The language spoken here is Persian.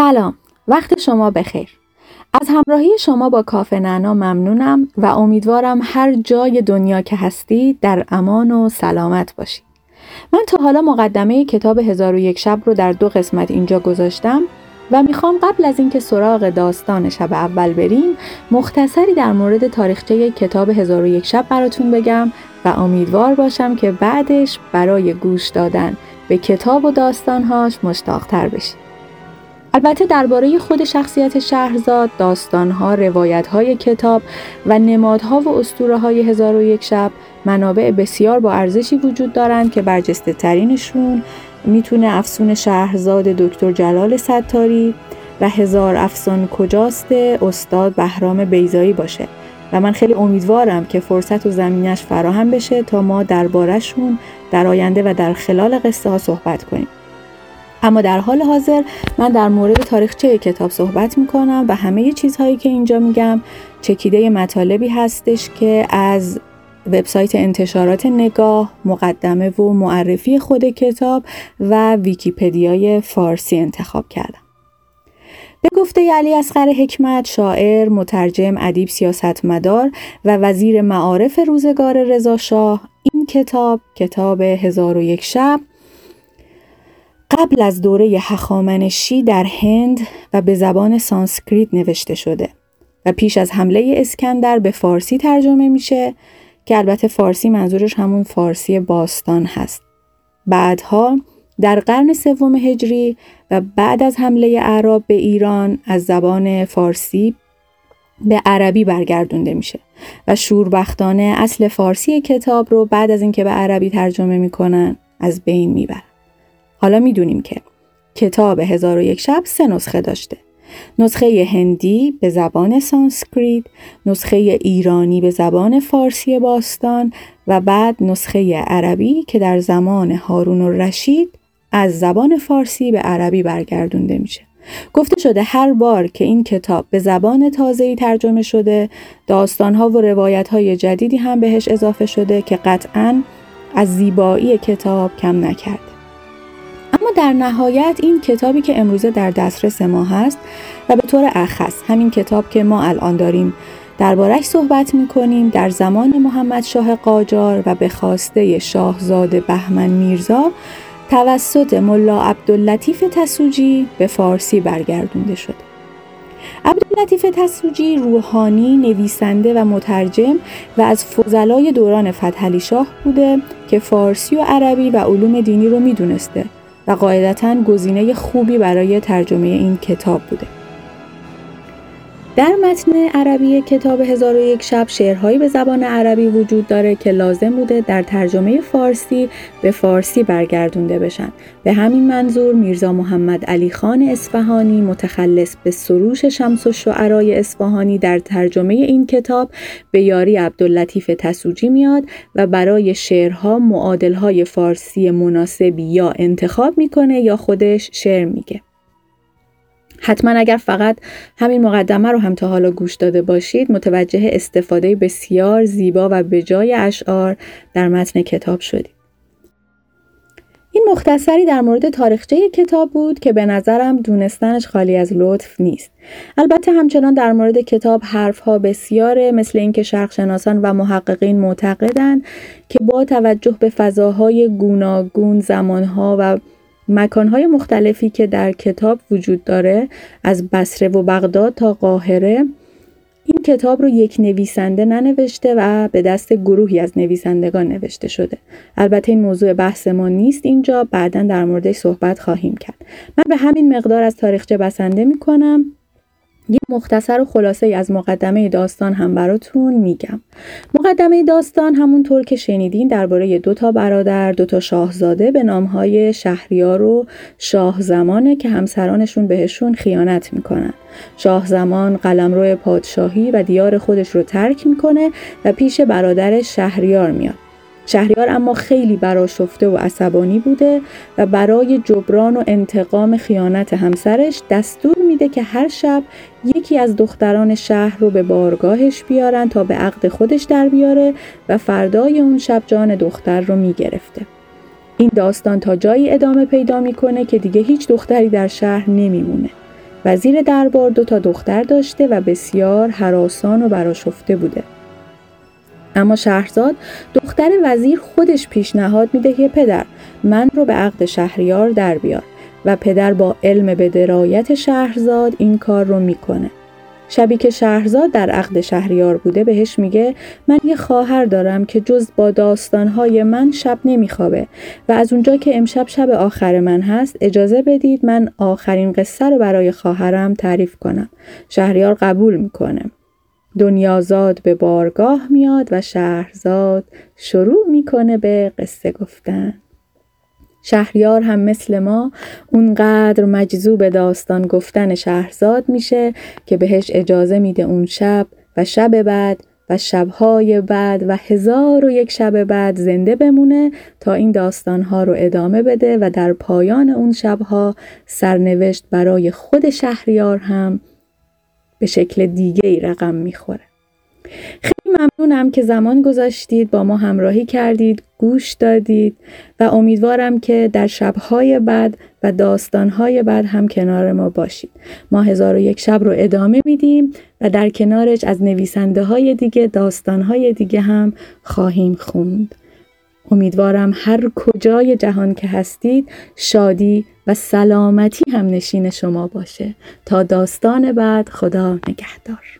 سلام وقت شما بخیر از همراهی شما با کافه نعنا ممنونم و امیدوارم هر جای دنیا که هستی در امان و سلامت باشی من تا حالا مقدمه کتاب هزار و یک شب رو در دو قسمت اینجا گذاشتم و می‌خوام قبل از اینکه سراغ داستان شب اول بریم مختصری در مورد تاریخچه کتاب هزار و یک شب براتون بگم و امیدوار باشم که بعدش برای گوش دادن به کتاب و داستانهاش مشتاقتر بشید. البته درباره خود شخصیت شهرزاد، داستانها، روایتهای کتاب و نمادها و اسطوره های هزار و یک شب منابع بسیار با ارزشی وجود دارند که برجسته ترینشون می‌تونه افسون شهرزاد دکتر جلال ستاری و هزار افسان کجاست استاد بهرام بیزایی باشه. و من خیلی امیدوارم که فرصت و زمینش فراهم بشه تا ما دربارهشون در آینده و در خلال قصه ها صحبت کنیم. اما در حال حاضر من در مورد تاریخچه کتاب صحبت می کنم و همه چیزهایی که اینجا میگم چکیده مطالبی هستش که از وبسایت انتشارات نگاه، مقدمه و معرفی خود کتاب و ویکیپدیای فارسی انتخاب کردم. به گفته علی اصغر حکمت شاعر، مترجم، ادیب، سیاستمدار و وزیر معارف روزگار رضا شاه این کتاب کتاب هزار و یک شب قبل از دوره هخامنشی در هند و به زبان سانسکریت نوشته شده و پیش از حمله اسکندر به فارسی ترجمه میشه که البته فارسی منظورش همون فارسی باستان هست. بعدها در قرن سوم هجری و بعد از حمله اعراب به ایران از زبان فارسی به عربی برگردونده میشه و شوربختانه اصل فارسی کتاب رو بعد از اینکه به عربی ترجمه می‌کنن از بین می‌برن. حالا می‌دونیم که کتاب هزار و یک شب سه نسخه داشته. نسخه هندی به زبان سانسکریت، نسخه ایرانی به زبان فارسی باستان و بعد نسخه عربی که در زمان هارون الرشید از زبان فارسی به عربی برگردونده میشه. گفته شده هر بار که این کتاب به زبان تازه‌ای ترجمه شده، داستانها و روایتهای جدیدی هم بهش اضافه شده که قطعاً از زیبایی کتاب کم نکرد. در نهایت این کتابی که امروزه در دسترس ما هست و به طور اخص همین کتاب که ما الان داریم دربارش صحبت می کنیم در زمان محمد شاه قاجار و به خواسته شاهزاده بهمن میرزا توسط ملا عبداللطیف تسوجی به فارسی برگردونده شده. عبداللطیف تسوجی روحانی، نویسنده و مترجم و از فضلای دوران فتحعلی شاه بوده که فارسی و عربی و علوم دینی رو می‌دونسته و قاعدتا گزینه خوبی برای ترجمه این کتاب بوده. در متن عربی کتاب هزار و یک شب شعرهایی به زبان عربی وجود داره که لازم بوده در ترجمه فارسی به فارسی برگردونده بشن. به همین منظور میرزا محمد علی خان اصفهانی متخلص به سروش شمس و شعرای اصفهانی در ترجمه این کتاب به یاری عبداللطیف تسوجی میاد و برای شعرها معادلهای فارسی مناسبی یا انتخاب می‌کنه یا خودش شعر میگه. حتما اگر فقط همین مقدمه رو هم تا حالا گوش داده باشید متوجه استفاده بسیار زیبا و به جای اشعار در متن کتاب شدید. این مختصری در مورد تاریخچه کتاب بود که به نظرم دونستنش خالی از لطف نیست. البته همچنان در مورد کتاب حرفها بسیاره مثل اینکه شرقشناسان و محققین معتقدند که با توجه به فضاهای گوناگون زمانها و مکانهای مختلفی که در کتاب وجود داره از بصره و بغداد تا قاهره این کتاب رو یک نویسنده ننوشته و به دست گروهی از نویسندگان نوشته شده. البته این موضوع بحث ما نیست اینجا بعدا در موردش صحبت خواهیم کرد. من به همین مقدار از تاریخچه بسنده می کنم یه مختصر و خلاصه ای از مقدمه داستان هم براتون میگم. مقدمه داستان همونطور که شنیدین درباره دو تا برادر، دو تا شاهزاده به نامهای شهریار و شاه زمانه که همسرانشون بهشون خیانت می‌کنن. شاه زمان قلمرو پادشاهی و دیار خودش رو ترک می‌کنه و پیش برادر شهریار میاد. شهریار اما خیلی براشفته و عصبانی بوده و برای جبران و انتقام خیانت همسرش دستور میده که هر شب یکی از دختران شهر رو به بارگاهش بیارن تا به عقد خودش در بیاره و فردای اون شب جان دختر رو می‌گرفته. این داستان تا جایی ادامه پیدا می‌کنه که دیگه هیچ دختری در شهر نمیمونه. وزیر دربار دو تا دختر داشته و بسیار حراسان و براشفته بوده اما شهرزاد دختر وزیر خودش پیشنهاد میده که پدر من رو به عقد شهریار در بیار و پدر با علم به درایت شهرزاد این کار رو می‌کنه. شبی که شهرزاد در عقد شهریار بوده بهش میگه من یه خواهر دارم که جز با داستانهای من شب نمیخوابه و از اونجا که امشب شب آخر من هست اجازه بدید من آخرین قصه رو برای خواهرم تعریف کنم. شهریار قبول می‌کنه. دنیازاد به بارگاه میاد و شهرزاد شروع می‌کنه به قصه گفتن. شهریار هم مثل ما اونقدر مجذوب داستان گفتن شهرزاد میشه که بهش اجازه میده اون شب و شب بعد و شبهای بعد و هزار و یک شب بعد زنده بمونه تا این داستانها رو ادامه بده و در پایان اون شبها سرنوشت برای خود شهریار هم به شکل دیگه ای رقم می‌خوره. خیلی ممنونم که زمان گذاشتید با ما همراهی کردید گوش دادید و امیدوارم که در شبهای بعد و داستانهای بعد هم کنار ما باشید. ما هزار و یک شب رو ادامه میدیم و در کنارش از نویسنده های دیگه داستانهای دیگه هم خواهیم خوند. امیدوارم هر کجای جهان که هستید شادی و سلامتی هم نشین شما باشه. تا داستان بعد خدا نگهدار.